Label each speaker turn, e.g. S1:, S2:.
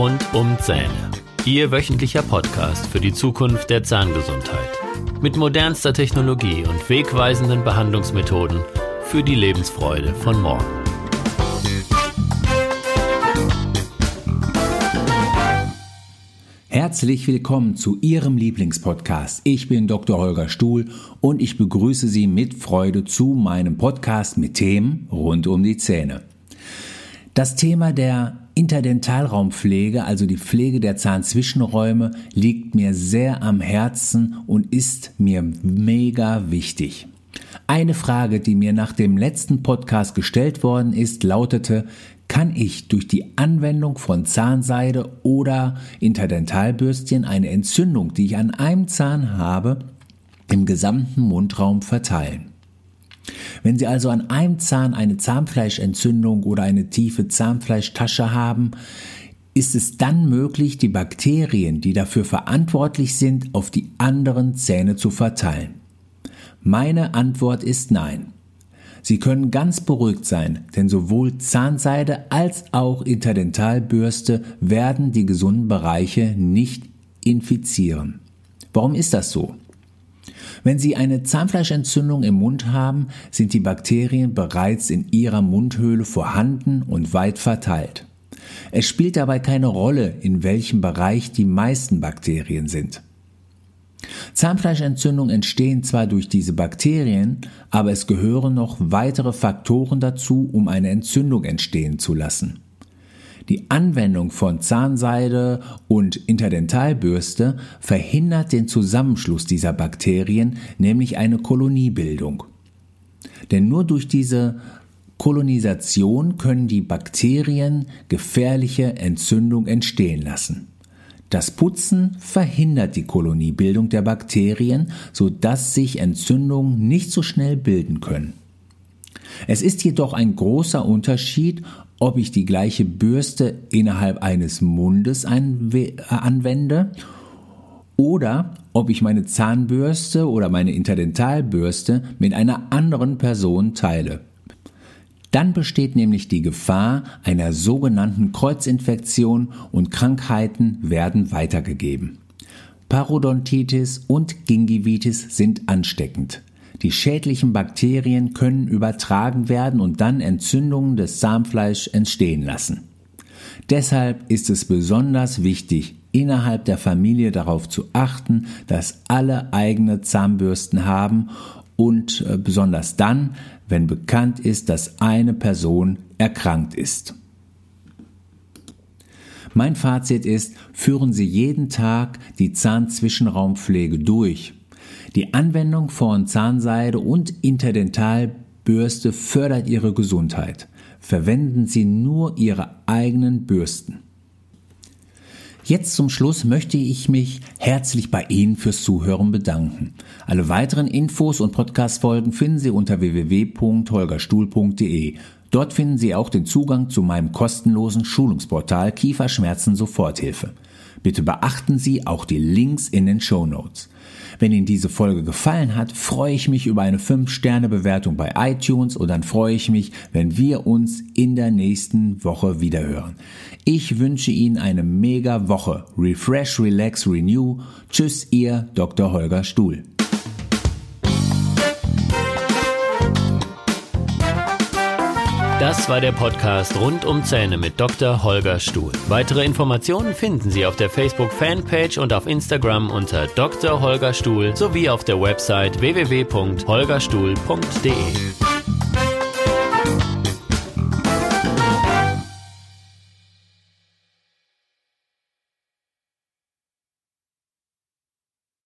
S1: Rund um Zähne. Ihr wöchentlicher Podcast für die Zukunft der Zahngesundheit. Mit modernster Technologie und wegweisenden Behandlungsmethoden für die Lebensfreude von morgen.
S2: Herzlich willkommen zu Ihrem Lieblingspodcast. Ich bin Dr. Holger Stuhl und ich begrüße Sie mit Freude zu meinem Podcast mit Themen rund um die Zähne. Das Thema der Interdentalraumpflege, also die Pflege der Zahnzwischenräume, liegt mir sehr am Herzen und ist mir mega wichtig. Eine Frage, die mir nach dem letzten Podcast gestellt worden ist, lautete, kann ich durch die Anwendung von Zahnseide oder Interdentalbürstchen eine Entzündung, die ich an einem Zahn habe, im gesamten Mundraum verteilen? Wenn Sie also an einem Zahn eine Zahnfleischentzündung oder eine tiefe Zahnfleischtasche haben, ist es dann möglich, die Bakterien, die dafür verantwortlich sind, auf die anderen Zähne zu verteilen? Meine Antwort ist nein. Sie können ganz beruhigt sein, denn sowohl Zahnseide als auch Interdentalbürste werden die gesunden Bereiche nicht infizieren. Warum ist das so? Wenn Sie eine Zahnfleischentzündung im Mund haben, sind die Bakterien bereits in Ihrer Mundhöhle vorhanden und weit verteilt. Es spielt dabei keine Rolle, in welchem Bereich die meisten Bakterien sind. Zahnfleischentzündungen entstehen zwar durch diese Bakterien, aber es gehören noch weitere Faktoren dazu, um eine Entzündung entstehen zu lassen. Die Anwendung von Zahnseide und Interdentalbürste verhindert den Zusammenschluss dieser Bakterien, nämlich eine Koloniebildung. Denn nur durch diese Kolonisation können die Bakterien gefährliche Entzündung entstehen lassen. Das Putzen verhindert die Koloniebildung der Bakterien, sodass sich Entzündungen nicht so schnell bilden können. Es ist jedoch ein großer Unterschied, ob ich die gleiche Bürste innerhalb eines Mundes anwende oder ob ich meine Zahnbürste oder meine Interdentalbürste mit einer anderen Person teile. Dann besteht nämlich die Gefahr einer sogenannten Kreuzinfektion und Krankheiten werden weitergegeben. Parodontitis und Gingivitis sind ansteckend. Die schädlichen Bakterien können übertragen werden und dann Entzündungen des Zahnfleisch entstehen lassen. Deshalb ist es besonders wichtig, innerhalb der Familie darauf zu achten, dass alle eigene Zahnbürsten haben und äh, besonders dann, wenn bekannt ist, dass eine Person erkrankt ist. Mein Fazit ist, führen Sie jeden Tag die Zahnzwischenraumpflege durch die Anwendung von Zahnseide und Interdentalbürste fördert Ihre Gesundheit. Verwenden Sie nur Ihre eigenen Bürsten. Jetzt zum Schluss möchte ich mich herzlich bei Ihnen fürs Zuhören bedanken. Alle weiteren Infos und Podcast-Folgen finden Sie unter www.holgerstuhl.de. Dort finden Sie auch den Zugang zu meinem kostenlosen Schulungsportal Kieferschmerzen Soforthilfe. Bitte beachten Sie auch die Links in den Show Notes. Wenn Ihnen diese Folge gefallen hat, freue ich mich über eine 5-Sterne-Bewertung bei iTunes und dann freue ich mich, wenn wir uns in der nächsten Woche wiederhören. Ich wünsche Ihnen eine mega Woche. Refresh, relax, renew. Tschüss, Ihr Dr. Holger Stuhl.
S1: Das war der Podcast rund um Zähne mit Dr. Holger Stuhl. Weitere Informationen finden Sie auf der Facebook Fanpage und auf Instagram unter Dr. Holger Stuhl sowie auf der Website www.holgerstuhl.de.